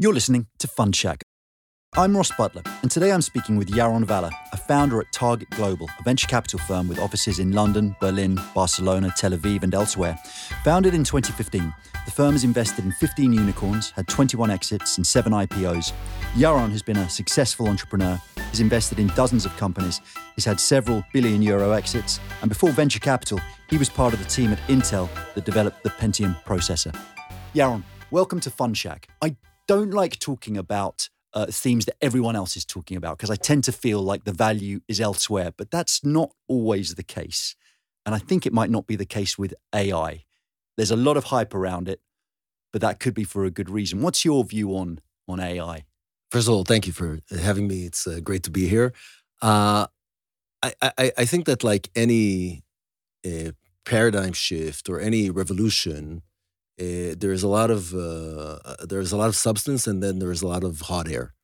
You're listening to Fund Shack. I'm Ross Butler, and today I'm speaking with Yaron Valler, a founder at Target Global, a venture capital firm with offices in London, Berlin, Barcelona, Tel Aviv, and elsewhere. Founded in 2015, the firm has invested in 15 unicorns, had 21 exits, and seven IPOs. Yaron has been a successful entrepreneur, has invested in dozens of companies, he's had several billion euro exits, and before venture capital, he was part of the team at Intel that developed the Pentium processor. Yaron, welcome to Fund Shack. I don't like talking about uh, themes that everyone else is talking about because I tend to feel like the value is elsewhere, but that's not always the case. And I think it might not be the case with AI. There's a lot of hype around it, but that could be for a good reason. What's your view on on AI? First of all, thank you for having me. It's uh, great to be here. Uh, I, I, I think that like any uh, paradigm shift or any revolution, uh, there's a lot of uh, there's a lot of substance, and then there's a lot of hot air.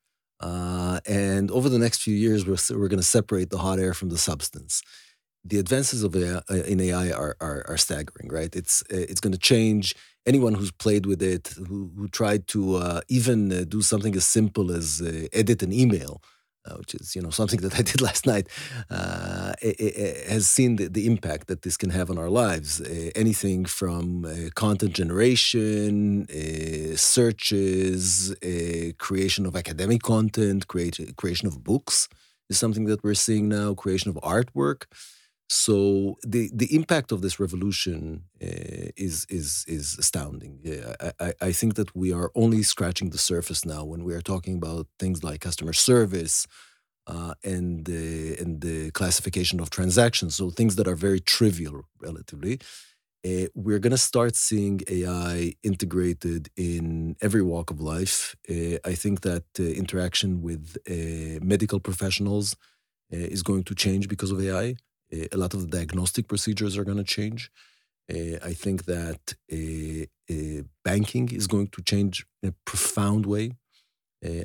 Uh, and over the next few years, we're we're going to separate the hot air from the substance. The advances of AI, in AI are, are, are staggering, right? It's it's going to change anyone who's played with it, who who tried to uh, even uh, do something as simple as uh, edit an email uh, which is you know something that I did last night, uh, it, it has seen the, the, impact that this can have on our lives. Uh, anything from uh, content generation, uh, searches, uh, creation of academic content, create, creation of books is something that we're seeing now. Creation of artwork. So the the impact of this revolution uh, is is is astounding. Yeah, I, I think that we are only scratching the surface now when we are talking about things like customer service uh, and the and the classification of transactions. So things that are very trivial relatively. Uh, we're going to start seeing AI integrated in every walk of life. Uh, I think that interaction with medical professionals is going to change because of AI a lot of the diagnostic procedures are going to change. Uh, I think that uh, uh, banking is going to change in a profound way.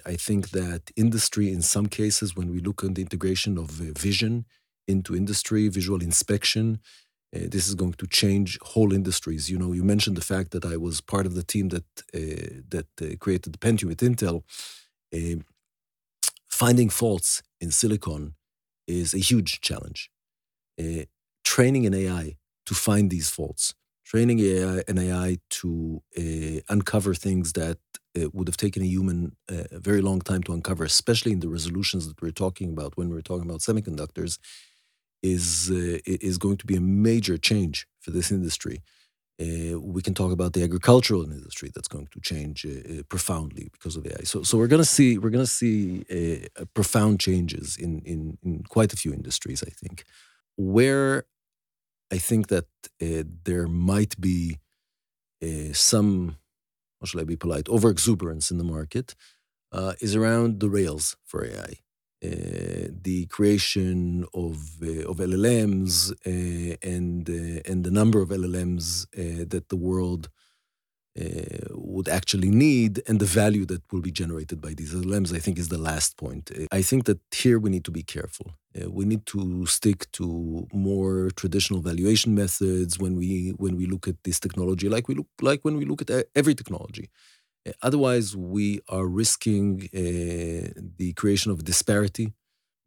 I think that industry, in some cases, when we look at the integration of vision into industry, visual inspection, uh, this is going to change whole industries. You know, you mentioned the fact that I was part of the team that uh, that uh, created the Pentium at Intel. finding faults in silicon is a huge challenge uh, training an AI to find these faults, training AI, an AI to uh, uncover things that uh, would have taken a human uh, a very long time to uncover, especially in the resolutions that we're talking about when we're talking about semiconductors, is uh, is going to be a major change for this industry. Uh, we can talk about the agricultural industry that's going to change uh, profoundly because of AI. So, so we're going to see we're going to see profound changes in, in in quite a few industries. I think where I think that uh, there might be uh, some, how should I be polite, overexuberance in the market uh, is around the rails for AI. Uh, the creation of uh, of LLMs uh, and and the number of LLMs that the world would actually need and the value that will be generated by these LLMs, I think, is the last point. Uh, I think that here we need to be careful. Uh, we need to stick to more traditional valuation methods when we when we look at this technology, like we look like when we look at every technology. Uh, otherwise, we are risking uh, the creation of disparity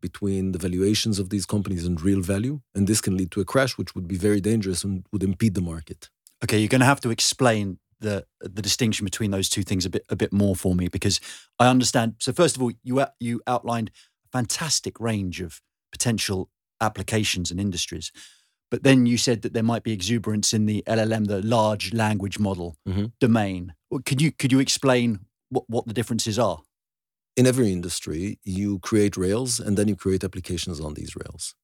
between the valuations of these companies and real value, and this can lead to a crash, which would be very dangerous and would impede the market. Okay, you're going to have to explain the the distinction between those two things a bit a bit more for me because I understand. So first of all, you you outlined a fantastic range of potential applications and industries, but then you said that there might be exuberance in the LLM, the large language model mm-hmm. domain. Could you could you explain what what the differences are? In every industry, you create rails and then you create applications on these rails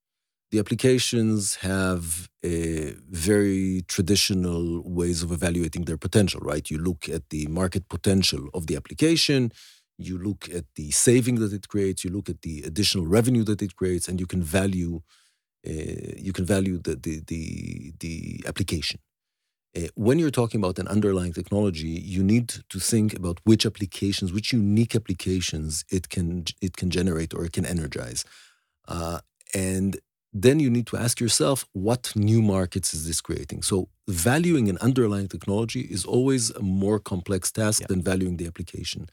the applications have very traditional ways of evaluating their potential, right? You look at the market potential of the application, you look at the saving that it creates, you look at the additional revenue that it creates, and you can value uh, you can value the the the, the application. Uh, when you're talking about an underlying technology, you need to think about which applications, which unique applications it can it can generate or it can energize. Uh, and then you need to ask yourself what new markets is this creating so valuing an underlying technology is always a more complex task yeah. than valuing the application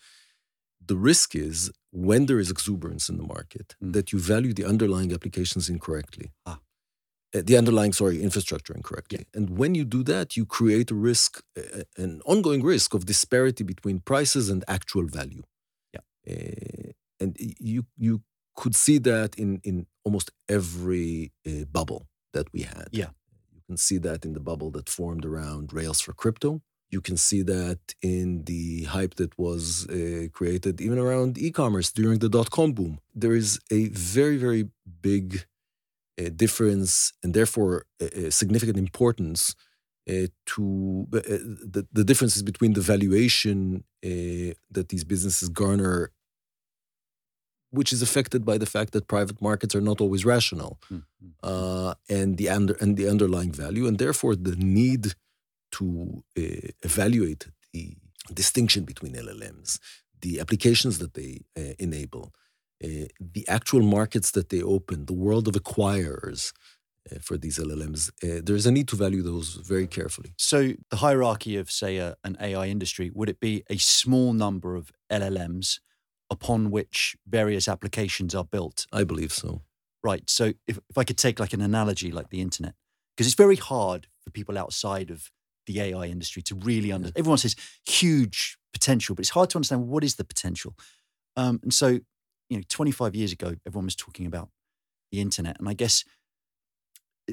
The risk is when there is exuberance in the market Mm. that you value the underlying applications incorrectly. Ah. Uh, the underlying, sorry, infrastructure incorrectly. And when you do that, you create a risk, uh, an ongoing risk of disparity between prices and actual value. Yeah. Uh, and you you could see that in in almost every uh, bubble that we had. Yeah. You can see that in the bubble that formed around Rails for crypto. You can see that in the hype that was uh, created even around e-commerce during the dot-com boom. There is a very very big uh, difference and therefore a, a significant importance uh, to uh, the, the differences between the valuation uh, that these businesses garner which is affected by the fact that private markets are not always rational Mm, mm. uh, and the under and the underlying value, and therefore the need to uh, evaluate the distinction between LLMs, the applications that they uh, enable, uh, the actual markets that they open, the world of acquirers uh, for these LLMs. Uh, there's a need to value those very carefully. So the hierarchy of, say, an AI industry, would it be a small number of LLMs upon which various applications are built? I believe so. Right. So if, if I could take like an analogy like the internet, because it's very hard for people outside of the AI industry to really understand. Everyone says huge potential, but it's hard to understand what is the potential. Um, and so, you know, 25 years ago, everyone was talking about the internet. And I guess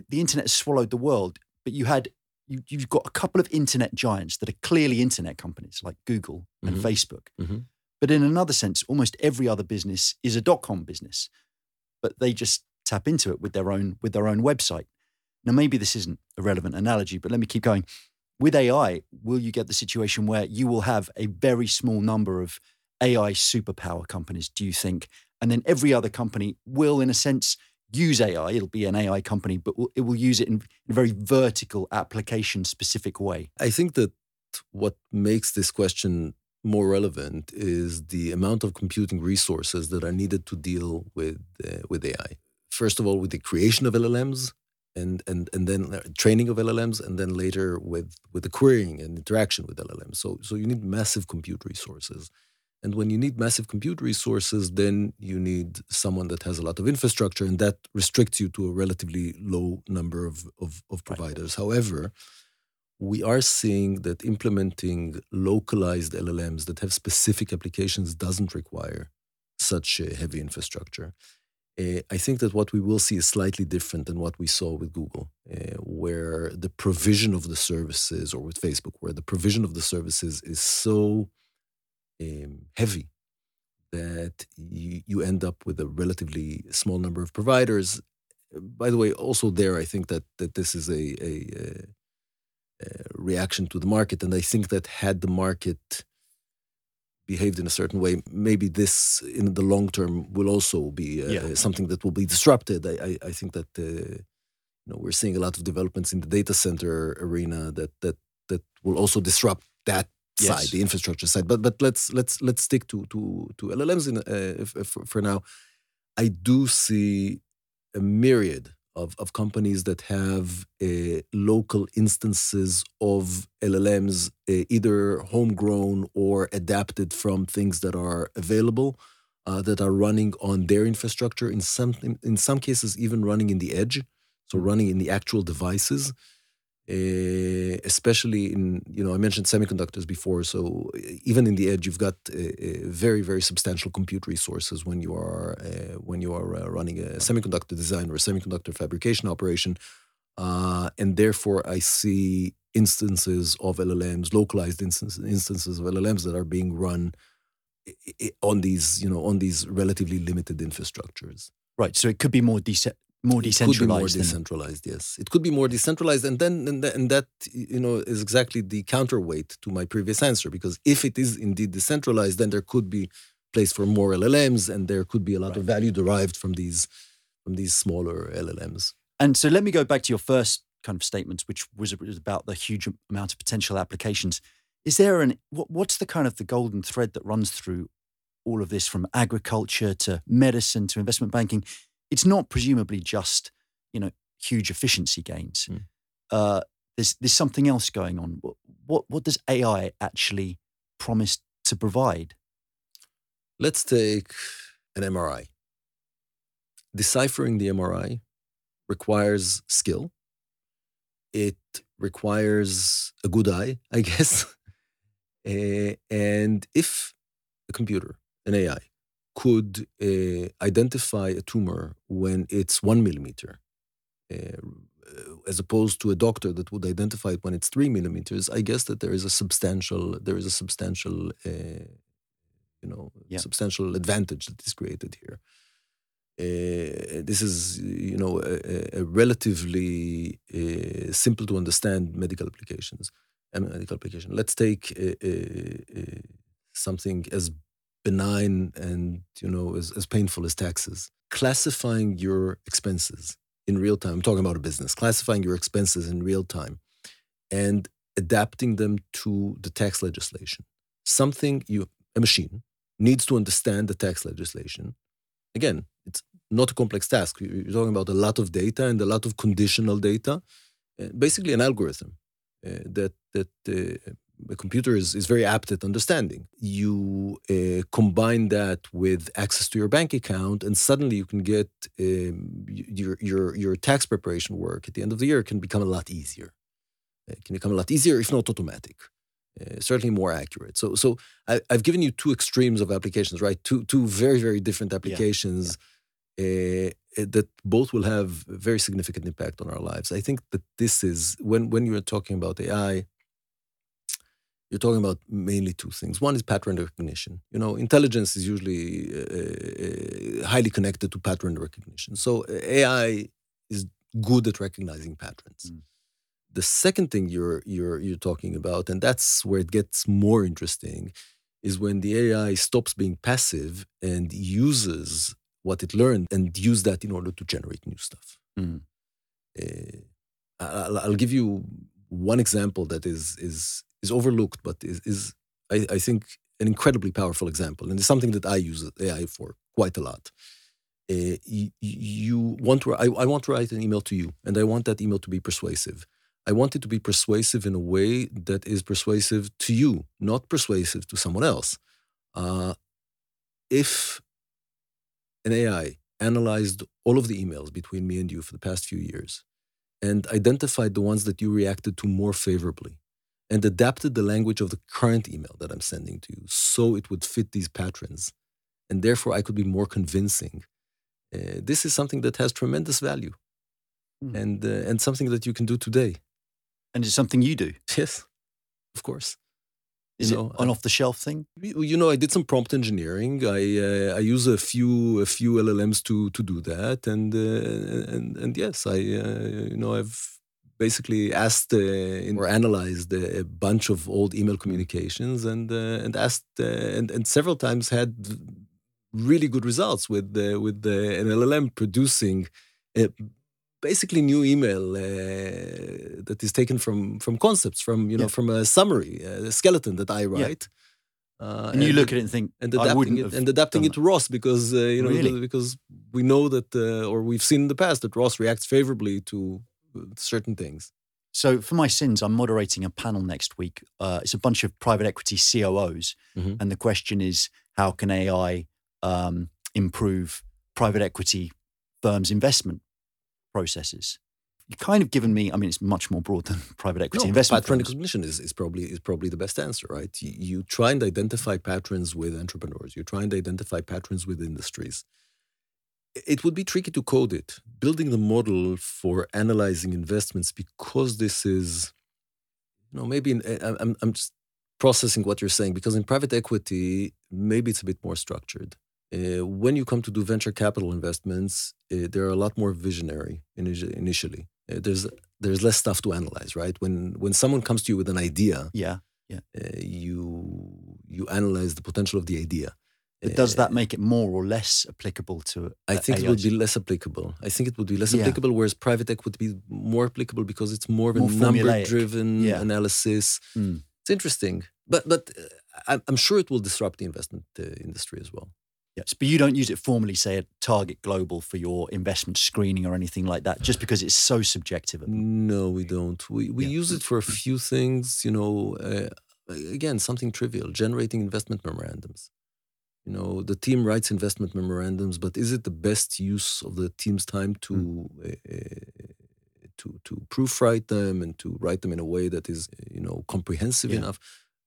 the internet has swallowed the world, but you had, you, you've got a couple of internet giants that are clearly internet companies like Google and Mhm. Facebook. Mhm. But in another sense, almost every other business is a dot com business, but they just tap into it with their own with their own website. Now, maybe this isn't a relevant analogy, but let me keep going. With AI, will you get the situation where you will have a very small number of AI superpower companies? Do you think, and then every other company will, in a sense, use AI? It'll be an AI company, but it will use it in, a very vertical, application specific way. I think that what makes this question more relevant is the amount of computing resources that are needed to deal with uh, with AI. First of all, with the creation of LLMs, and and and then training of LLMs, and then later with with the querying and interaction with LLMs. So so you need massive compute resources. And when you need massive compute resources, then you need someone that has a lot of infrastructure, and that restricts you to a relatively low number of, of, of providers. However, we are seeing that implementing localized LLMs that have specific applications doesn't require such a heavy infrastructure. Uh, I think that what we will see is slightly different than what we saw with Google, uh, where the provision of the services, or with Facebook, where the provision of the services is so um, heavy that you, you end up with a relatively small number of providers. By the way, also there, I think that that this is a, a, a uh, reaction to the market. And I think that had the market behaved in a certain way, maybe this in the long term will also be uh, Yeah. something that will be disrupted. I, I, I think that uh, you know we're seeing a lot of developments in the data center arena that that that will also disrupt that Yes. side, the infrastructure side. But but let's let's let's stick to to to LLMs in, uh, if, if, for now. I do see a myriad of, of companies that have uh, local instances of LLMs, uh, either homegrown or adapted from things that are available, uh, that are running on their infrastructure. In some in some cases, even running in the edge, so running in the actual devices. Uh, especially in you know I mentioned semiconductors before, so even in the edge you've got uh, uh, very very substantial compute resources when you are uh, when you are uh, running a semiconductor design or a semiconductor fabrication operation, uh, and therefore I see instances of LLMs, localized instances of LLMs that are being run on these you know on these relatively limited infrastructures. Right. So it could be more dece- more It could be more decentralized. than- yes. It could be more decentralized, and then and, that, and that you know is exactly the counterweight to my previous answer. Because if it is indeed decentralized, then there could be place for more LLMs, and there could be a lot of value derived from these from these smaller LLMs. And so let me go back to your first kind of statements, which was was about the huge amount of potential applications. Is there an what, what's the kind of the golden thread that runs through all of this, from agriculture to medicine to investment banking? It's not presumably just you know huge efficiency gains. Mm. Uh, there's there's something else going on. What, what does AI actually promise to provide? let's take an MRI. Deciphering the MRI requires skill. It requires a good eye, I guess. uh, and if a computer, an AI, could uh, identify a tumor when it's one millimeter, uh, as opposed to a doctor that would identify it when it's three millimeters, I guess that there is a substantial there is a substantial uh, you know yeah. substantial advantage that is created here. Uh, this is you know a, a relatively uh, simple to understand medical applications. medical application. Let's take something as benign and you know as, as painful as taxes. Classifying your expenses in real time i'm talking about a business classifying your expenses in real time and adapting them to the tax legislation. Something you a machine needs to understand the tax legislation. Again it's not a complex task. You're talking about a lot of data and a lot of conditional data uh, basically an algorithm uh, that that uh, a computer is, is very apt at understanding. You uh, combine that with access to your bank account, and suddenly you can get um, your, your, your tax preparation work at the end of the year can become a lot easier. It can become a lot easier, if not automatic. Uh, certainly more accurate. So, so I, have given you two extremes of applications, right? Two, two very, very different applications yeah. Yeah. Uh, that both will have very significant impact on our lives. I think that this is when when you're talking about AI, you're talking about mainly two things. One is pattern recognition. You know, intelligence is usually uh, uh highly connected to pattern recognition. So uh, AI is good at recognizing patterns. Mm. The second thing you're you're you're talking about, and that's where it gets more interesting, is when the AI stops being passive and uses what it learned and use that in order to generate new stuff. Mm. Uh, I'll, I'll give you one example that is is is overlooked, but is, is I, I, think, an incredibly powerful example. And it's something that I use AI for quite a lot. Uh, you, you, want I, I want to write an email to you, and I want that email to be persuasive. I want it to be persuasive in a way that is persuasive to you, not persuasive to someone else. Uh, if an AI analyzed all of the emails between me and you for the past few years and identified the ones that you reacted to more favorably and adapted the language of the current email that I'm sending to you so it would fit these patterns. And therefore, I could be more convincing. Uh, this is something that has tremendous value mm. and, uh, and something that you can do today. And it's something you do? Yes, of course. Is you know, it an off the shelf thing? You know, I did some prompt engineering. I uh, I use a few a few LLMs to to do that, and uh, and and yes, I uh, you know I've basically asked uh, or analyzed a bunch of old email communications and uh, and asked uh, and and several times had really good results with with an LLM producing basically new email uh, that is taken from from concepts from you know yeah. from a summary a skeleton that i write yeah. uh, and, and, you look at it and think and adapting it and adapting it to ross because uh, you know really? because we know that or we've seen in the past that ross reacts favorably to certain things. So, for my sins, I'm moderating a panel next week. Uh, it's a bunch of private equity COOs. Mm-hmm. And the question is how can AI um, improve private equity firms' investment processes? You've kind of given me, I mean, it's much more broad than private equity no, investment. Pattern recognition is, is, probably, is probably the best answer, right? You, you try and identify patterns with entrepreneurs, you try and identify patterns with industries it would be tricky to code it. Building the model for analyzing investments because this is, you know, maybe in, I'm, I'm just processing what you're saying because in private equity, maybe it's a bit more structured. Uh, when you come to do venture capital investments, uh, they're a lot more visionary initially. Uh, there's there's less stuff to analyze, right? When when someone comes to you with an idea, yeah, yeah, uh, you you analyze the potential of the idea. But does that make it more or less applicable to? I think it would be less applicable. I think it would be less yeah. applicable, whereas private equity would be more applicable because it's more of a number-driven yeah. analysis. Mm. It's interesting, but but uh, I'm sure it will disrupt the investment uh, industry as well. Yes, but you don't use it formally, say at Target Global for your investment screening or anything like that, just because it's so subjective. No, we don't. We we yeah. use it for a few things. You know, uh, again, something trivial, generating investment memorandums You know, the team writes investment memorandums, but is it the best use of the team's time to mm. uh, to to proofwrite them and to write them in a way that is you know comprehensive yeah. enough?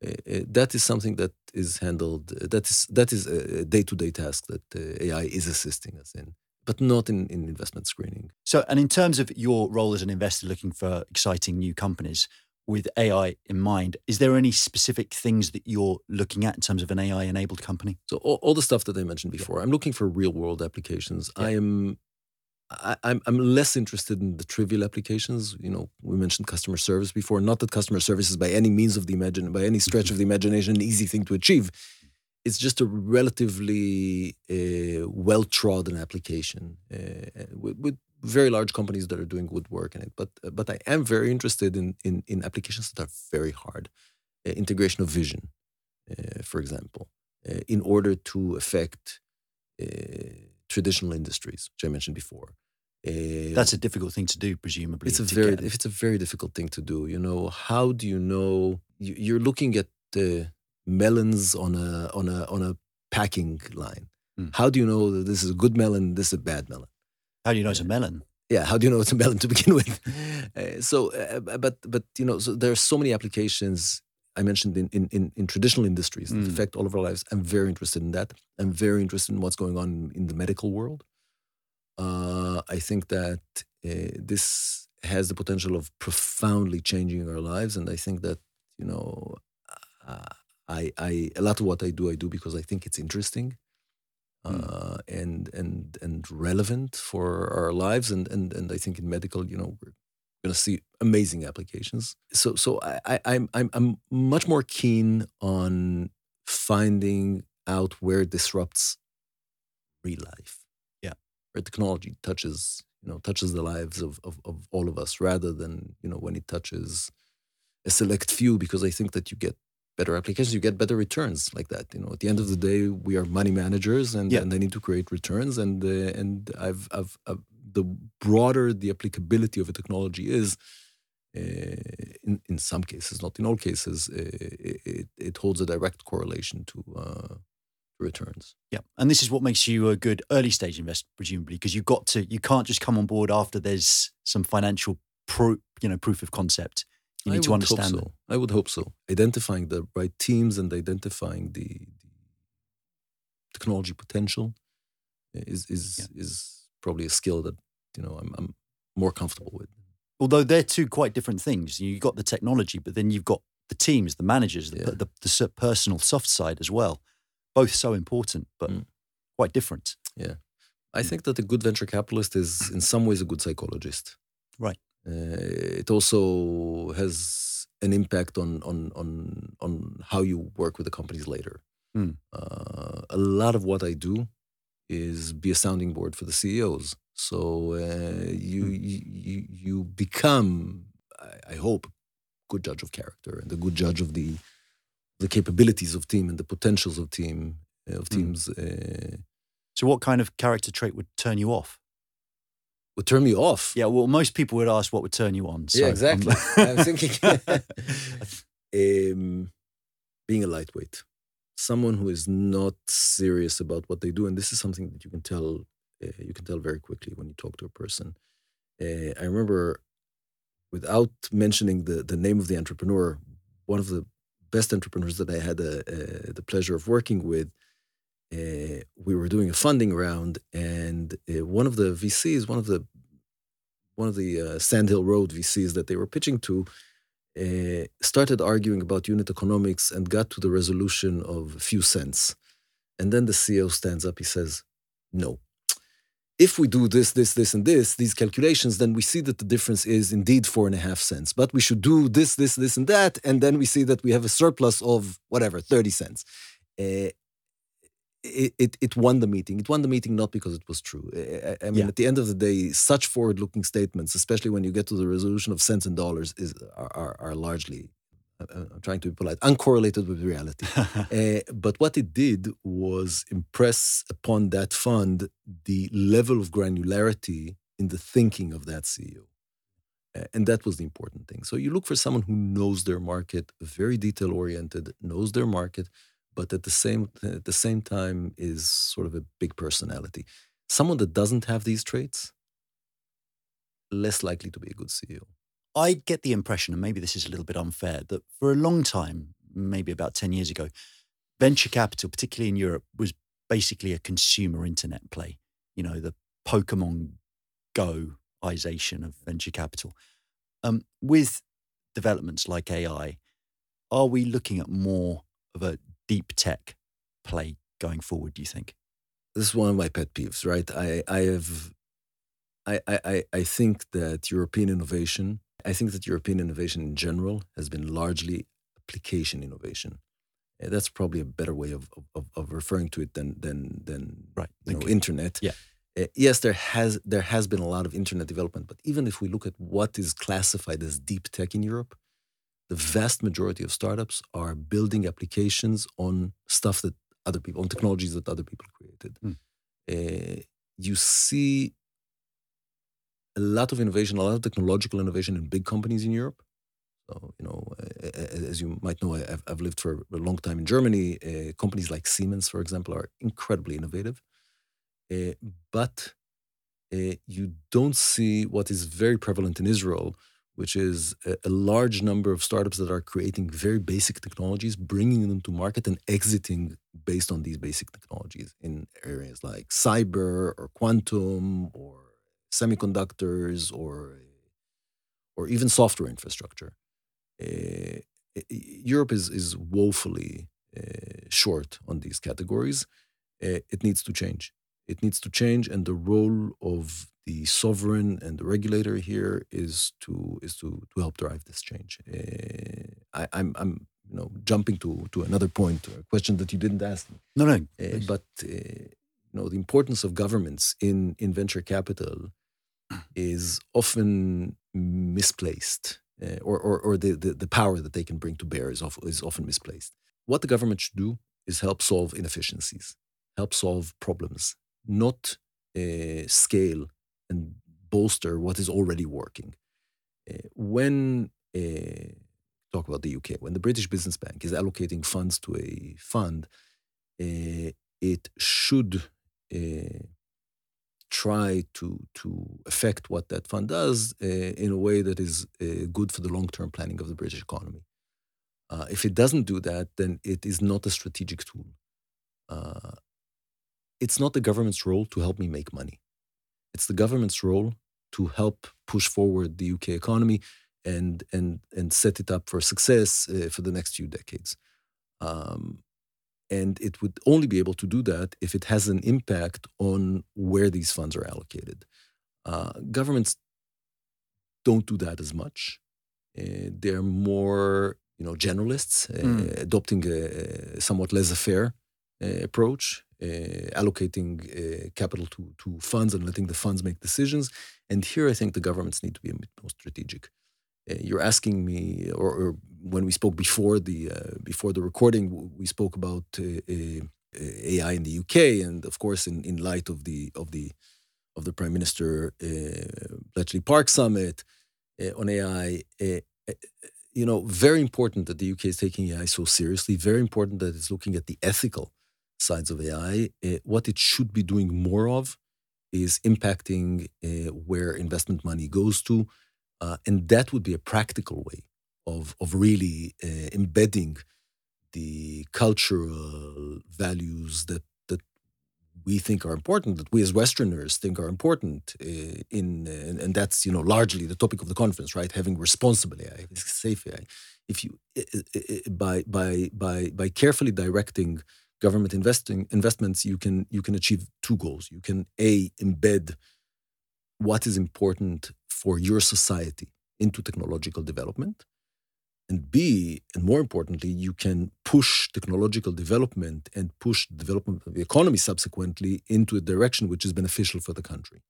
Uh, that is something that is handled. that is that is a day to day task that AI is assisting us in but not in, in investment screening. So, and in terms of your role as an investor looking for exciting new companies, with AI in mind, is there any specific things that you're looking at in terms of an AI enabled company? So all, all, the stuff that I mentioned before, yeah. I'm looking for real world applications. Yeah. I am I, am I'm, I'm less interested in the trivial applications. You know, we mentioned customer service before. Not that customer service is by any means of the imagine, by any stretch of the imagination, an easy thing to achieve. It's just a relatively uh, well trodden application uh, with, with, very large companies that are doing good work in it. But but I am very interested in in, in applications that are very hard. Uh, integration of vision, uh, for example, uh, in order to affect uh, traditional industries, which I mentioned before. Uh, That's a difficult thing to do, presumably. It's a very if it's a very difficult thing to do. You know, how do you know you're looking at the melons on a on a on a packing line? Mm. How do you know that this is a good melon, this is a bad melon? How do you know it's a melon? Yeah, how do you know it's a melon to begin with? Uh, so, uh, but but you know, so there are so many applications I mentioned in in, in, traditional industries that mm. affect all of our lives. I'm very interested in that. I'm very interested in what's going on in the medical world. Uh, I think that uh, this has the potential of profoundly changing our lives, and I think that you know, uh, I I a lot of what I do I do because I think it's interesting. Uh, and and and relevant for our lives. And and and I think in medical, you know, we're going to see amazing applications. So so I, I'm I'm I'm much more keen on finding out where it disrupts real life. Yeah, where technology touches you know touches the lives of, of of all of us rather than you know when it touches a select few because I think that you get better applications, you get better returns like that. You know, at the end of the day, we are money managers, and, yeah. and they need to create returns. And uh, and I've, I've, I've, the broader the applicability of a technology is, uh, in in some cases, not in all cases, uh, it, it holds a direct correlation to. Uh, returns. Yeah, and this is what makes you a good early stage investor, presumably, because you've got to you can't just come on board after there's some financial pro, you know proof of concept you need I to understand so. I would hope so. Identifying the right teams and identifying the, the technology potential is is yeah. is probably a skill that you know I'm, I'm more comfortable with. Although they're two quite different things. You've got the technology, but then you've got the teams, the managers, the, yeah. the, the, personal soft side as well. Both so important, but mm. quite different. Yeah. I think that a good venture capitalist is in some ways a good psychologist. Right. Uh, it also has an impact on on on on how you work with the companies later. Mm. Uh, a lot of what I do is be a sounding board for the CEOs. So uh, you, mm. you you become, I, hope, good judge of character and a good judge of the the capabilities of team and the potentials of team of hmm. teams. Mm. so, what kind of character trait would turn you off? Would turn me off. Yeah, well, most people would ask what would turn you on. So yeah, exactly. I'm thinking um, being a lightweight, someone who is not serious about what they do, and this is something that you can tell. Uh, you can tell very quickly when you talk to a person. Uh, I remember, without mentioning the the name of the entrepreneur, one of the best entrepreneurs that I had a, uh, a, uh, the pleasure of working with uh, we were doing a funding round, and uh, one of the VCs, one of the one of the uh, Sand Hill Road VCs that they were pitching to, uh, started arguing about unit economics and got to the resolution of a few cents. And then the CEO stands up. He says, "No, if we do this, this, this, and this, these calculations, then we see that the difference is indeed four and a half cents. But we should do this, this, this, and that, and then we see that we have a surplus of whatever, 30 cents. Uh, it, it, it won the meeting. It won the meeting not because it was true. I, I mean, yeah. at the end of the day, such forward-looking statements, especially when you get to the resolution of cents and dollars, is are, are, are largely, I'm trying to be polite, uncorrelated with reality. uh, but what it did was impress upon that fund the level of granularity in the thinking of that CEO. Uh, and that was the important thing. So you look for someone who knows their market, very detail oriented, knows their market, but at the same at the same time is sort of a big personality. Someone that doesn't have these traits, less likely to be a good CEO. I get the impression, and maybe this is a little bit unfair, that for a long time, maybe about 10 years ago, venture capital, particularly in Europe, was basically a consumer internet play. You know, the Pokemon Go-ization of venture capital. Um, with developments like AI, are we looking at more of a deep tech play going forward, do you think? This is one of my pet peeves, right? I, I have I, I, I think that European innovation, I think that European innovation in general has been largely application innovation. That's probably a better way of, of, of referring to it than than than right. you know, internet. Yeah. Uh, yes, there has there has been a lot of internet development, but even if we look at what is classified as deep tech in Europe, the vast majority of startups are building applications on stuff that other people, on technologies that other people created. Mm. Uh, you see a lot of innovation, a lot of technological innovation in big companies in Europe. So, you know, as you might know, I've, I've lived for a long time in Germany. Uh, companies like Siemens, for example, are incredibly innovative. Uh, but uh, you don't see what is very prevalent in Israel, which is a, a, large number of startups that are creating very basic technologies, bringing them to market and exiting based on these basic technologies in areas like cyber or quantum or semiconductors or or even software infrastructure. Uh, Europe is is woefully uh, short on these categories. Uh, it needs to change. It needs to change, and the role of the sovereign and the regulator here is to is to to help drive this change. Uh, I, I'm I'm you know jumping to to another point, or a question that you didn't ask me. No, no. Uh, but uh, you know the importance of governments in in venture capital is often misplaced, uh, or, or, or the, the, the, power that they can bring to bear is, of, is often misplaced. What the government should do is help solve inefficiencies, help solve problems, not uh, scale and bolster what is already working. Uh, when uh, talk about the UK, when the British Business Bank is allocating funds to a fund, uh, it should uh, try to to affect what that fund does uh, in a way that is uh, good for the long term planning of the British economy. If it doesn't do that, then it is not a strategic tool. It's not the government's role to help me make money. It's the government's role to help push forward the UK economy and and and set it up for success uh, for the next few decades. Um, and it would only be able to do that if it has an impact on where these funds are allocated. Uh, governments don't do that as much. Uh, they're more, you know, generalists, uh, mm. adopting a, somewhat laissez-faire uh, approach, allocating uh, capital to, to funds and letting the funds make decisions. And here, I think the governments need to be a bit more strategic. you're asking me, or, or when we spoke before the uh, before the recording, we spoke about uh, uh, AI in the UK, and of course, in, in light of the of the of the Prime Minister uh, Bletchley Park summit uh, on AI, uh, you know, very important that the UK is taking AI so seriously. Very important that it's looking at the ethical sides of AI. what it should be doing more of is impacting where investment money goes to, and that would be a practical way of of really uh, embedding the cultural values that that we think are important, that we as Westerners think are important uh, in, uh, and that's you know largely the topic of the conference, right? Having responsible AI, safe AI. If you by by by by carefully directing government investing investments, you can you can achieve two goals. You can a embed what is important for your society into technological development and B, and more importantly, you can push technological development and push development of the economy subsequently into a direction which is beneficial for the country.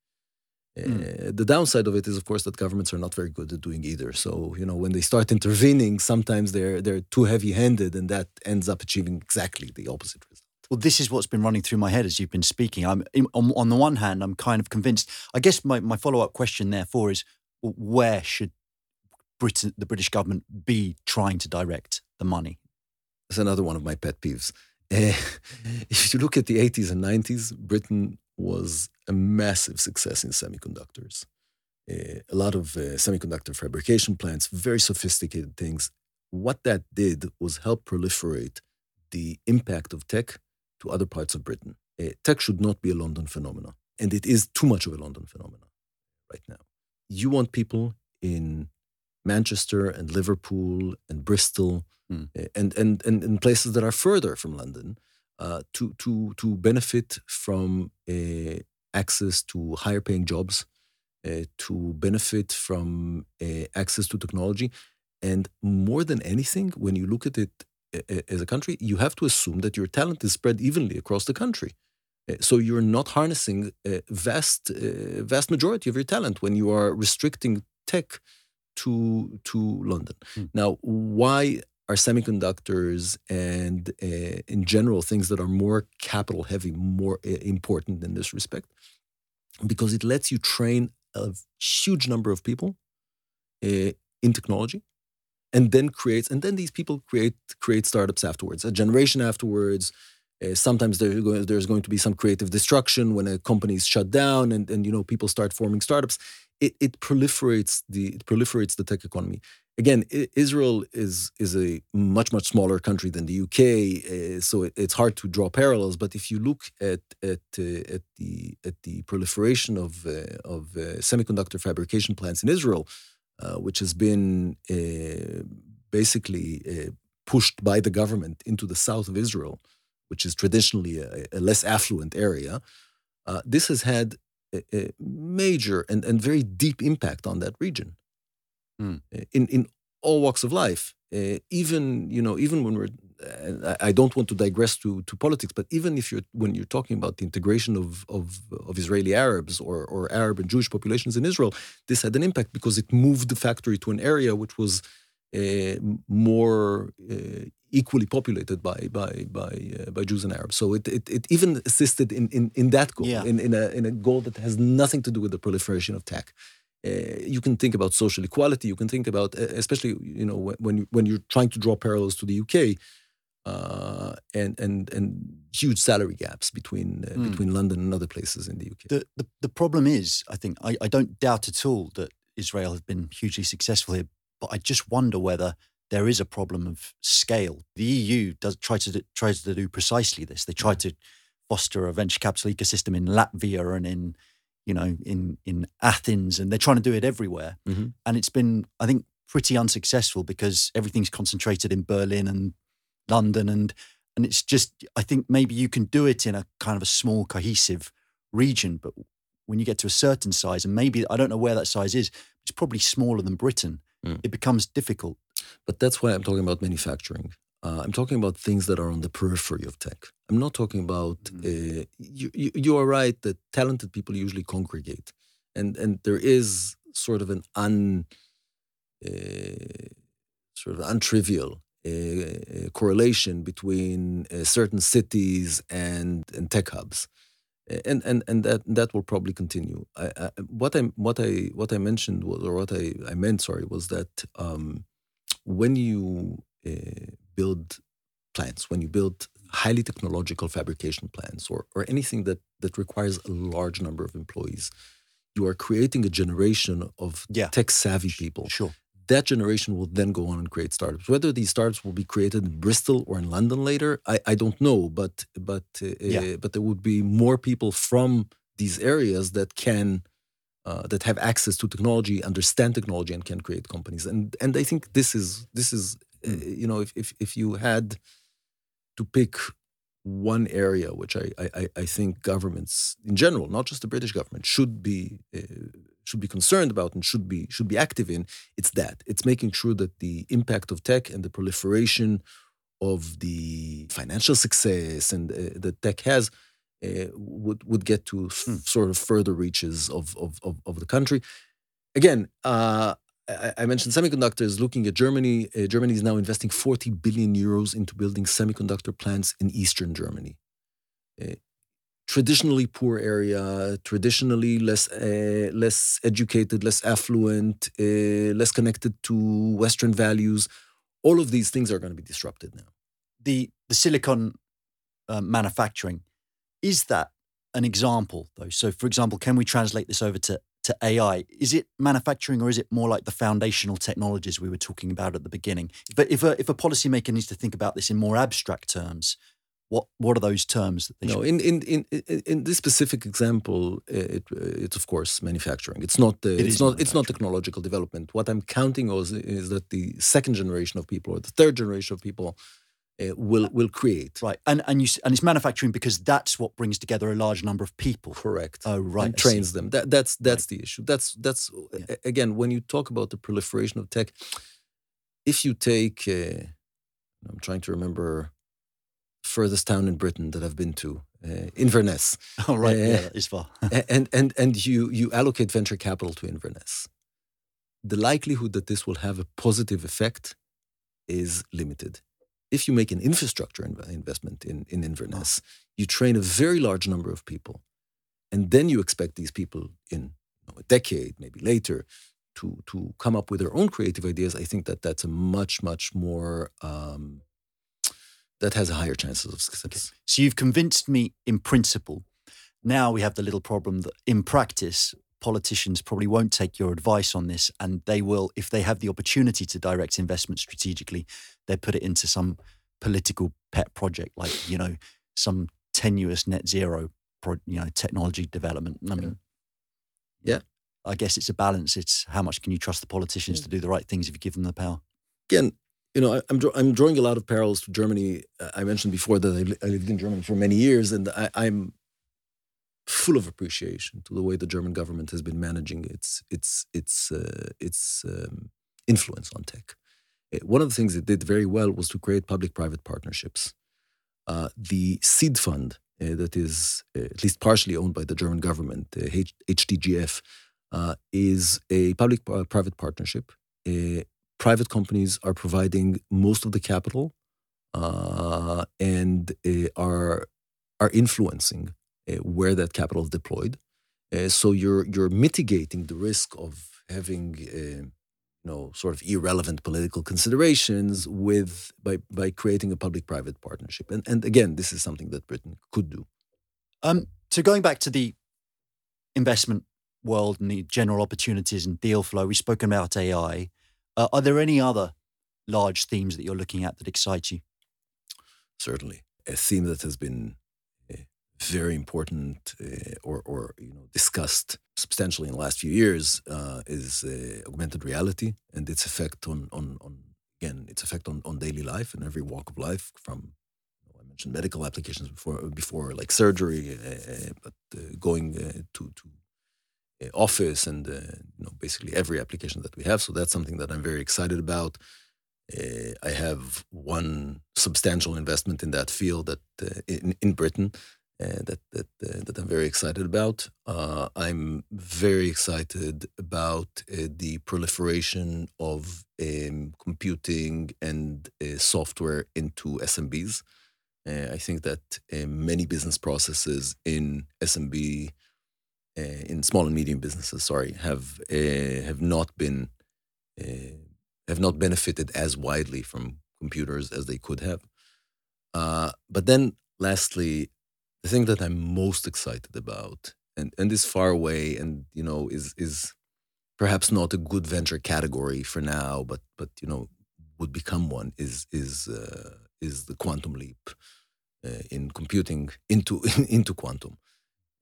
Mm. Uh, the downside of it is, of course, that governments are not very good at doing either. So, you know, when they start intervening, sometimes they're they're too heavy-handed, and that ends up achieving exactly the opposite result. Well, this is what's been running through my head as you've been speaking. I'm on, on the one hand, I'm kind of convinced. I guess my, my follow up question, therefore, is where should Britain, the British government be trying to direct the money? That's another one of my pet peeves. Uh, if you look at the 80s and 90s, Britain was a massive success in semiconductors. Uh, a lot of uh, semiconductor fabrication plants, very sophisticated things. What that did was help proliferate the impact of tech to other parts of Britain. Uh, tech should not be a London phenomenon, and it is too much of a London phenomenon right now. You want people in Manchester and Liverpool and Bristol mm. and, and, and, and places that are further from London uh, to, to, to benefit from uh, access to higher paying jobs, uh, to benefit from uh, access to technology. And more than anything, when you look at it uh, as a country, you have to assume that your talent is spread evenly across the country. So you're not harnessing a vast, vast majority of your talent when you are restricting tech to to London. Mm. Now, why are semiconductors and uh, in general things that are more capital heavy more uh, important in this respect because it lets you train a huge number of people uh, in technology and then creates and then these people create create startups afterwards a generation afterwards sometimes there's going, there's going to be some creative destruction when a company is shut down and, and you know people start forming startups it, it proliferates the it proliferates the tech economy. Again, Israel is is a much much smaller country than the UK, uh, so it, it's hard to draw parallels. But if you look at at uh, at the at the proliferation of uh, of uh, semiconductor fabrication plants in Israel, uh, which has been uh, basically pushed by the government into the south of Israel, which is traditionally a, a less affluent area, this has had a, major and, and very deep impact on that region mm. in, in all walks of life. Uh, even you know, even when we're, uh, I don't want to digress to, to politics, but even if you're when you're talking about the integration of of, of Israeli Arabs or or Arab and Jewish populations in Israel, this had an impact because it moved the factory to an area which was uh, more uh, equally populated by by by uh, by Jews and Arabs. So it, it, it even assisted in in, in that goal, yeah. in in a in a goal that has nothing to do with the proliferation of tech. Uh, you can think about social equality. You can think about, especially you know when you, when you're trying to draw parallels to the UK, uh, and and and huge salary gaps between uh, mm. between London and other places in the UK. The, the the problem is, I think I, I don't doubt at all that Israel has been hugely successful here, but I just wonder whether there is a problem of scale. The EU does try to tries to do precisely this. They try to foster a venture capital ecosystem in Latvia and in you know in in Athens, and they're trying to do it everywhere. Mm-hmm. And it's been, I think, pretty unsuccessful because everything's concentrated in Berlin and London, and and it's just I think maybe you can do it in a kind of a small cohesive region, but when you get to a certain size, and maybe I don't know where that size is, it's probably smaller than Britain. Mm. It becomes difficult but that's why I'm talking about manufacturing. Uh, I'm talking about things that are on the periphery of tech. I'm not talking about. Mm-hmm. Uh, you, you, you, are right that talented people usually congregate, and and there is sort of an un, uh, sort of untrivial uh, correlation between uh, certain cities and and tech hubs, and and and that that will probably continue. I, I, what I what I what I mentioned was, or what I I meant, sorry, was that. Um, when you uh, build plants, when you build highly technological fabrication plants or, or anything that, that requires a large number of employees, you are creating a generation of yeah. tech savvy people. Sure. That generation will then go on and create startups. Whether these startups will be created in Bristol or in London later, I, I don't know. But but uh, yeah. but there would be more people from these areas that can uh, that have access to technology, understand technology, and can create companies. And and I think this is this is uh, hmm. you know if, if if you had to pick one area which I, I I think governments in general, not just the British government, should be uh, should be concerned about and should be should be active in, it's that it's making sure that the impact of tech and the proliferation of the financial success and uh, that tech has uh, would would get to mm. sort of further reaches of of of, of the country. Again, uh, I, mentioned semiconductors. Looking at Germany, uh, Germany is now investing 40 billion euros into building semiconductor plants in eastern Germany. Uh, traditionally poor area, traditionally less uh, less educated, less affluent, uh, less connected to Western values. All of these things are going to be disrupted now. The the Silicon uh, manufacturing. Is that an example, though? So, for example, can we translate this over to, to AI? Is it manufacturing or is it more like the foundational technologies we were talking about at the beginning? But if a, if a policymaker needs to think about this in more abstract terms, what what are those terms that they no in, in in in this specific example it it's of course manufacturing it's not the, it it's not it's not technological development what i'm counting is, is that the second generation of people or the third generation of people uh, will will create. Right, and and you and it's manufacturing because that's what brings together a large number of people. Correct. Oh, right. And trains them. That that's that's right. the issue. That's that's yeah. again when you talk about the proliferation of tech. If you take, uh, I'm trying to remember, furthest town in Britain that I've been to, uh, Inverness. Oh right, uh, yeah, it's far. and and and you you allocate venture capital to Inverness. The likelihood that this will have a positive effect is limited if you make an infrastructure investment in, in Inverness, you train a very large number of people. And then you expect these people in you know, a decade, maybe later, to, to come up with their own creative ideas. I think that that's a much, much more, um, that has a higher chances of success. Okay. So you've convinced me in principle. Now we have the little problem that in practice, politicians probably won't take your advice on this and they will if they have the opportunity to direct investment strategically they put it into some political pet project like you know some tenuous net zero pro, you know technology development. I mean yeah. I guess it's a balance. It's how much can you trust the politicians yeah. to do the right things if you give them the power? Again you know, I, am I'm drawing a lot of parallels to Germany. Uh, I mentioned before that I, lived in Germany for many years, and I, I'm full of appreciation to the way the German government has been managing its its its uh, its um, influence on tech. Uh, one of the things it did very well was to create public-private partnerships. Uh, the seed fund uh, that is uh, at least partially owned by the German government, H- HTGF, uh, is a public-private partnership. private companies are providing most of the capital and are are influencing uh, where that capital is deployed. Uh, so you're you're mitigating the risk of having uh, you know sort of irrelevant political considerations with by by creating a public-private partnership. And and again, this is something that Britain could do. Um, so going back to the investment world and the general opportunities and deal flow, we've spoken about AI. Uh, are there any other large themes that you're looking at that excite you? Certainly, a theme that has been very important uh, or, or you know discussed substantially in the last few years uh, is uh, augmented reality and its effect on on, on again its effect on, on daily life and every walk of life from I mentioned medical applications before before like surgery uh, uh, but uh, going to to office and you know basically every application that we have. So that's something that I'm very excited about. I have one substantial investment in that field that in, in Britain uh, that that uh, that I'm very excited about. Uh, I'm very excited about uh, the proliferation of um, computing and uh, software into SMBs. Uh, I think that many business processes in SMB, in small and medium businesses, sorry, have have not been have not benefited as widely from computers as they could have. but then, lastly, the thing that I'm most excited about, and and is far away, and you know, is is perhaps not a good venture category for now, but but you know, would become one is is uh, is the quantum leap uh, in computing into into quantum.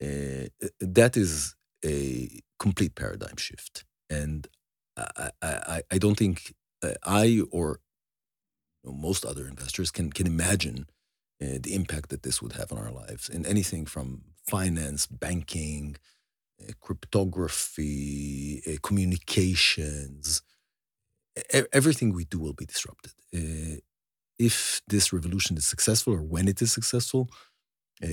Uh, that is a complete paradigm shift, and I I, I don't think uh, I or you know, most other investors can can imagine uh, the impact that this would have on our lives in anything from finance, banking, uh, cryptography, uh, communications. E- everything we do will be disrupted. If this revolution is successful or when it is successful,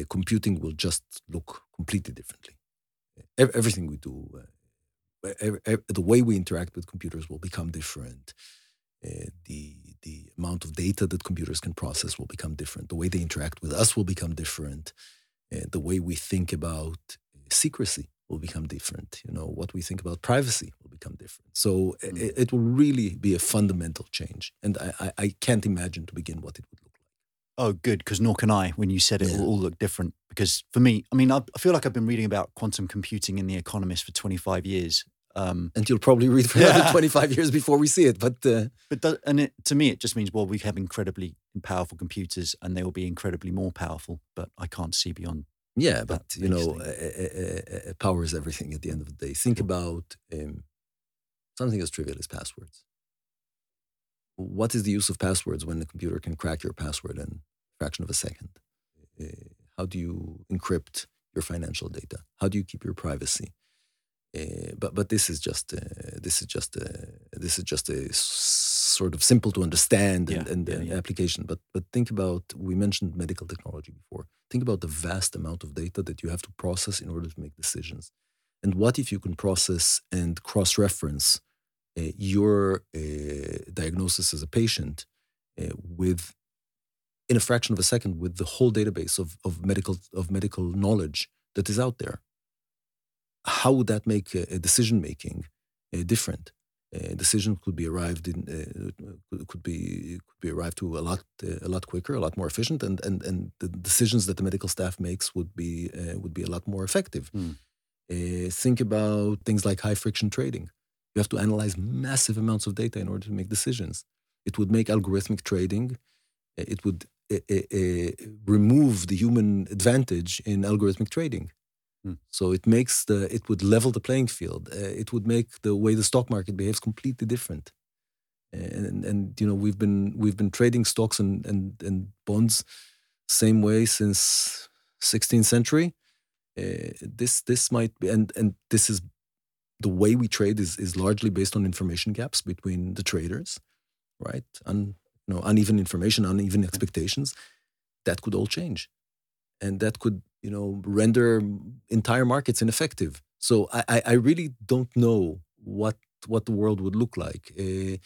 computing will just look completely differently. E- everything we do, uh, the way we interact with computers will become different. The the amount of data that computers can process will become different. The way they interact with us will become different. Uh, the way we think about secrecy will become different. You know, what we think about privacy will become different. So mm. it, it, will really be a fundamental change. And I, I, I, can't imagine to begin what it would look like. Oh, good, because nor can I. When you said it, Yeah. all, all look different. Because for me, I mean, I, I feel like I've been reading about quantum computing in The Economist for 25 years. Um, And you'll probably read for another Yeah. 25 years before we see it. But uh, but do, and it, to me, it just means well, we have incredibly powerful computers, and they will be incredibly more powerful. But I can't see beyond. yeah, That but you know, uh, uh, uh, power is everything at the end of the day. Think about um, something as trivial as passwords. What is the use of passwords when the computer can crack your password in a fraction of a second? Uh, how do you encrypt your financial data? How do you keep your privacy? Uh, but but this is just uh, this is just uh, this is just a s- sort of simple to understand and, Yeah, and, yeah, and yeah. application. But but think about we mentioned medical technology before. Think about the vast amount of data that you have to process in order to make decisions. And what if you can process and cross reference uh, your uh, diagnosis as a patient uh, with in a fraction of a second with the whole database of, of medical of medical knowledge that is out there how would that make uh, decision making uh, different? Uh, decision could be arrived in uh, could- be could be arrived to a lot uh, a lot quicker a lot more efficient and and and the decisions that the medical staff makes would be uh, would be a lot more effective. Uh, think about things like high frequency trading. You have to analyze massive amounts of data in order to make decisions. It would make algorithmic trading it would uh, uh, uh, remove the human advantage in algorithmic trading Hmm. so it makes the it would level the playing field. Uh, it would make the way the stock market behaves completely different. And and you know we've been we've been trading stocks and and, and bonds same way since 16th century. Uh, this this might be and and this is the way we trade is is largely based on information gaps between the traders, right? Un, you know uneven information, uneven expectations. That could all change and that could you know render entire markets ineffective. So i i really don't know what what the world would look like. Uh,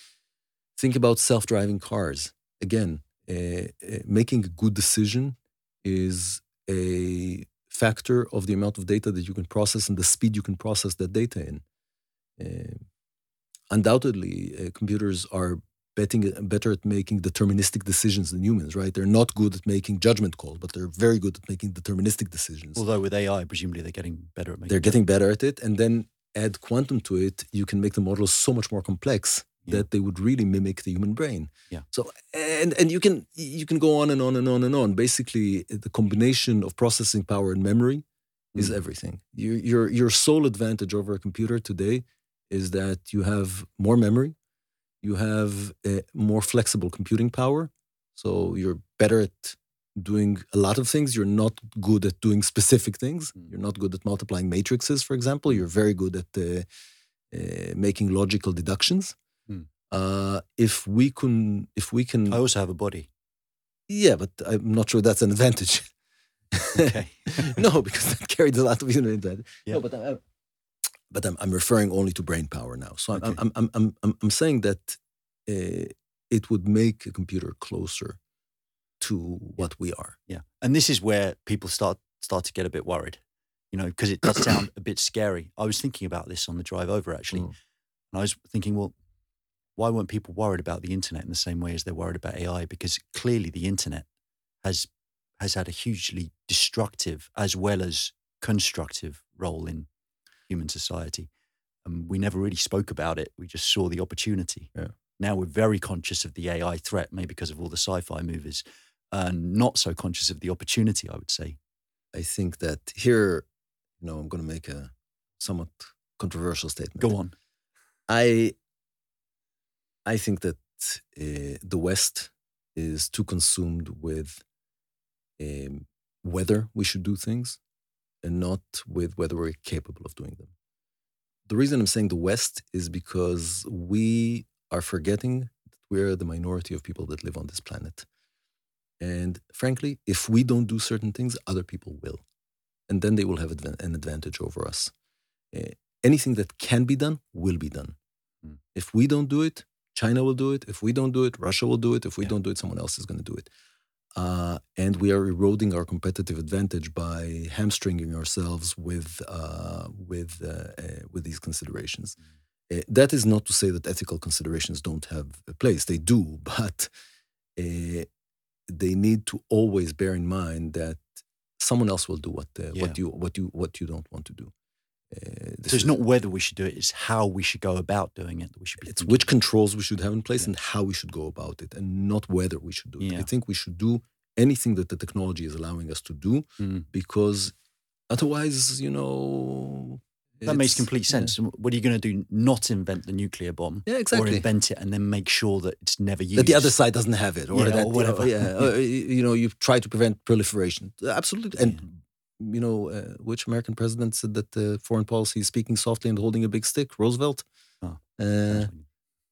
think about self-driving cars. Again uh, making a good decision is a factor of the amount of data that you can process and the speed you can process that data in. Uh, undoubtedly computers are betting better at making deterministic decisions than humans, right? They're not good at making judgment calls, but they're very good at making deterministic decisions. Although with AI, presumably they're getting better at making. they're getting better at it, and then add quantum to it, you can make the models so much more complex Yeah. that they would really mimic the human brain. Yeah. So and and you can you can go on and on and on and on. Basically, the combination of processing power and memory is Mm. everything. Your your your sole advantage over a computer today is that you have more memory, you have a more flexible computing power, so you're better at doing a lot of things. You're not good at doing specific things. Mm. You're not good at multiplying matrices, for example. You're very good at uh, uh, making logical deductions. Mm. Uh, if we can, if we can, I also have a body. yeah, but I'm not sure that's an advantage. Okay. no, because that carried a lot of advantage. Yeah. No, but I, but I'm, I'm referring only to brain power now. So I'm Okay. I'm, I'm, I'm, I'm, I'm saying that uh, it would make a computer closer to what we are. Yeah, and this is where people start start to get a bit worried, you know, because it does sound a bit scary. I was thinking about this on the drive over actually, Mm. and I was thinking, well, why weren't people worried about the internet in the same way as they're worried about AI? Because clearly the internet has has had a hugely destructive as well as constructive role in human society. And we never really spoke about it. We just saw the opportunity. Yeah. Now we're very conscious of the AI threat, maybe because of all the sci-fi movies, and not so conscious of the opportunity, I would say. I think that here, you know, I'm going to make a somewhat controversial statement. Go on. I I think that uh, the West is too consumed with um, whether we should do things and not with whether we're capable of doing them. The reason I'm saying the West is because we are forgetting that we're the minority of people that live on this planet. And frankly, if we don't do certain things, other people will. And then they will have an advantage over us. Uh, anything that can be done will be done. Hmm. If we don't do it, China will do it. If we don't do it, Russia will do it. If we Yeah. don't do it, someone else is going to do it. Uh, and we are eroding our competitive advantage by hamstringing ourselves with uh, with uh, uh, with these considerations. Uh, that is not to say that ethical considerations don't have a place; they do. But uh, they need to always bear in mind that someone else will do what uh, Yeah. what you what you what you don't want to do. So it's not whether we should do it; it's how we should go about doing it that we should be. it's thinking. which controls we should have in place Yeah. and how we should go about it, and not whether we should do it. Yeah. I think we should do anything that the technology is allowing us to do Mm. because otherwise, you know, That makes complete yeah. sense. What are you going to do? Not invent the nuclear bomb, Yeah, exactly. or invent it and then make sure that it's never used. that the other side doesn't have it, or Yeah, that or whatever. yeah, uh, you know, you try to prevent proliferation. Absolutely, and you know, uh, which American president said that uh, foreign policy is speaking softly and holding a big stick? Roosevelt. Oh. Uh,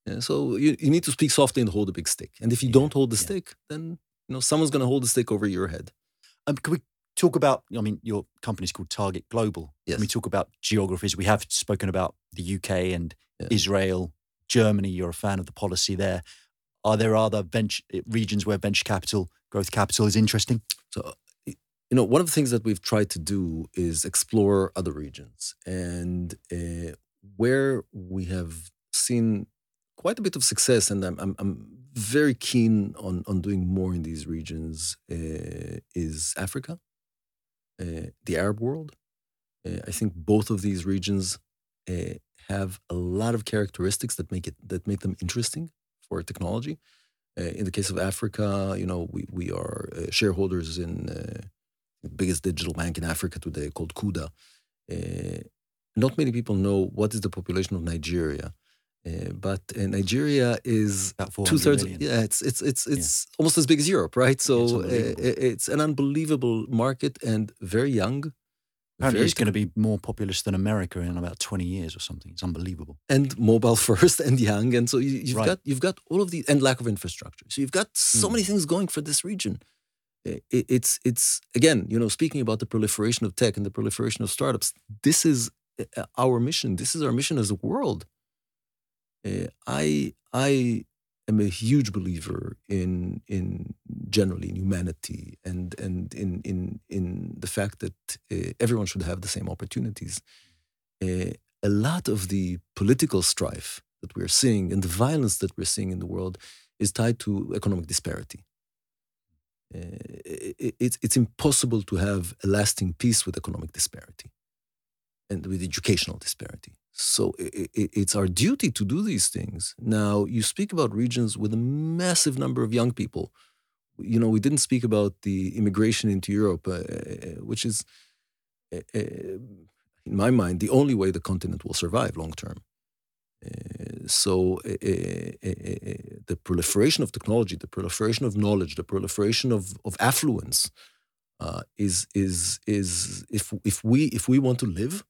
yeah, so you, you need to speak softly and hold a big stick. And if you Yeah, don't hold the yeah. stick, then you know someone's going to hold the stick over your head. Um, can we talk about? I mean, your company's called Target Global. Yes. Can we talk about geographies? We have spoken about the UK and. Israel, Germany. You're a fan of the policy there. Are there other venture regions where venture capital, growth capital is interesting? So, you know, one of the things that we've tried to do is explore other regions. And uh, where we have seen quite a bit of success, and I'm, I'm, I'm very keen on, on doing more in these regions, uh, is Africa, uh, the Arab world. Uh, I think both of these regions uh, have a lot of characteristics that make it that make them interesting for technology. Uh, in the case of Africa, you know, we we are shareholders in biggest digital bank in Africa today, called Kuda. Uh, not many people know what is the population of Nigeria, uh, but uh, Nigeria is two thirds. Yeah, it's it's it's it's almost as big as Europe, right? it's So uh, it's an unbelievable market and very young. Apparently, very it's going to be more populous than America in about 20 years or something. It's unbelievable. and mobile first and young and so you, you've Right. got you've got all of the and lack of infrastructure so you've got so Mm. many things going for this region I- i- it's it's again you know speaking about the proliferation of tech and the proliferation of startups this is uh, our mission. This is our mission as a world. Uh, i i am a huge believer in in generally in humanity and and in in in the fact that uh, everyone should have the same opportunities. Uh, a lot of the political strife that we're seeing and the violence that we're seeing in the world is tied to economic disparity. Uh, it- it's, it's impossible to have a lasting peace with economic disparity and with educational disparity. So it's our duty to do these things. Now, you speak about regions with a massive number of young people. You know, we didn't speak about the immigration into Europe, uh, uh, which is, uh, uh, in my mind, the only way the continent will survive long term. So, uh, uh, uh, the proliferation of technology, the proliferation of knowledge, the proliferation of, of affluence uh, is is is if if we if we want to live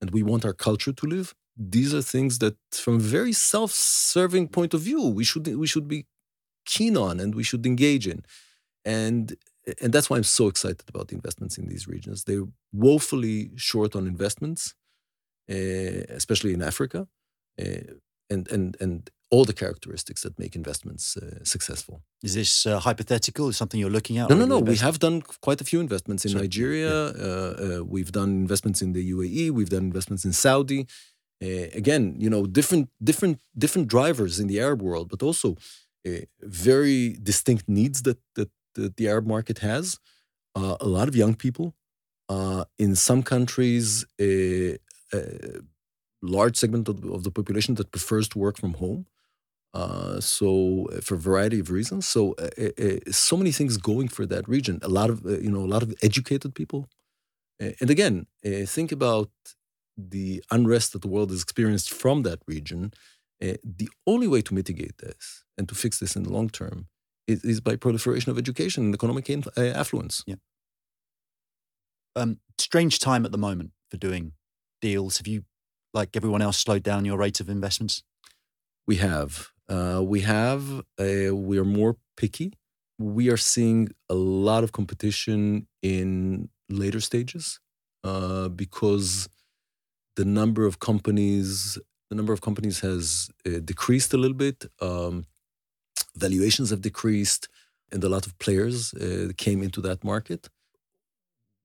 and we want our culture to live, these are things that, from a very self-serving point of view, we should we should be keen on and we should engage in, and and that's why I'm so excited about the investments in these regions. They're woefully short on investments, uh, especially in Africa, and and and all the characteristics that make investments uh, successful. Is this uh, hypothetical? Is something you're looking at? No, no, no. We have done quite a few investments in Nigeria. Uh, uh, we've done investments in the UAE. We've done investments in Saudi. Uh, again, you know, different, different, different drivers in the Arab world, but also uh, very distinct needs that that, that the Arab market has. Uh, a lot of young people. Uh, in some countries, large segment of, of the population that prefers to work from home. Uh, so uh, for a variety of reasons, so uh, uh, so many things going for that region. A lot of you know a lot of educated people, and again, think about the unrest that the world has experienced from that region. The only way to mitigate this and to fix this in the long term is, is by proliferation of education and economic affluence. um, strange time at the moment for doing deals. Have you, like everyone else, slowed down your rate of investments? We have. Uh, we have. We are more picky. We are seeing a lot of competition in later stages uh, because the number of companies, the number of companies has uh, decreased a little bit. Um, valuations have decreased, and a lot of players uh, came into that market.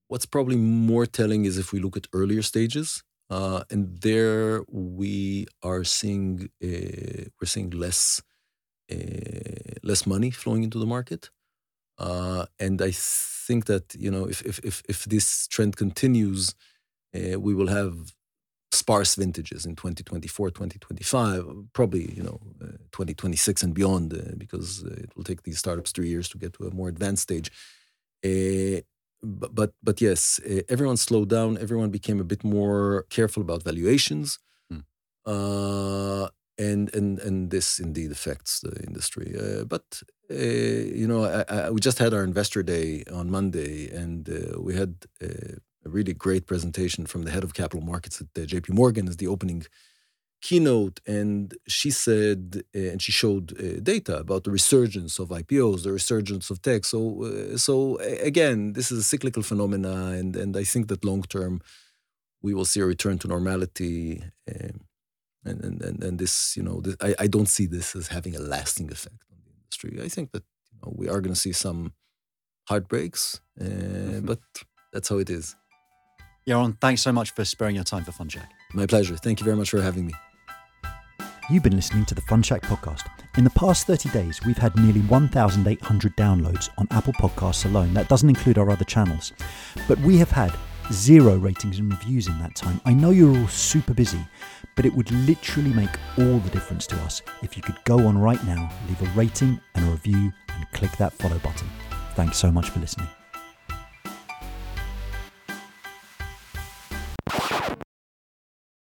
What's probably more telling is if we look at earlier stages, uh, and there we are seeing uh, we're seeing less uh, less money flowing into the market. Uh, and I think that you know if if if, if this trend continues, uh, we will have sparse vintages in 2024 2025 probably you know uh, 2026 and beyond because it will take these startups three years to get to a more advanced stage but, but but yes uh, everyone slowed down everyone became a bit more careful about valuations hmm. uh, and and and this indeed affects the industry but you know I, I, we just had our investor day on monday and we had a really great presentation from the head of capital markets at JP Morgan as the opening keynote. And she said, uh, and she showed uh, data about the resurgence of IPOs, the resurgence of tech. So, uh, so again, this is a cyclical phenomena. And, and I think that long term, we will see a return to normality. Um, and, and, and, and this, you know, this, I, I don't see this as having a lasting effect on the industry. I think that you know, we are going to see some heartbreaks, mm-hmm. but that's how it is. Yaron, thanks so much for sparing your time for Fund Shack. My pleasure. Thank you very much for having me. You've been listening to the Fund Shack podcast. In the past 30 days, we've had nearly 1,800 downloads on Apple Podcasts alone. That doesn't include our other channels. But we have had zero ratings and reviews in that time. I know you're all super busy, but it would literally make all the difference to us if you could go on right now, leave a rating and a review, and click that follow button. Thanks so much for listening.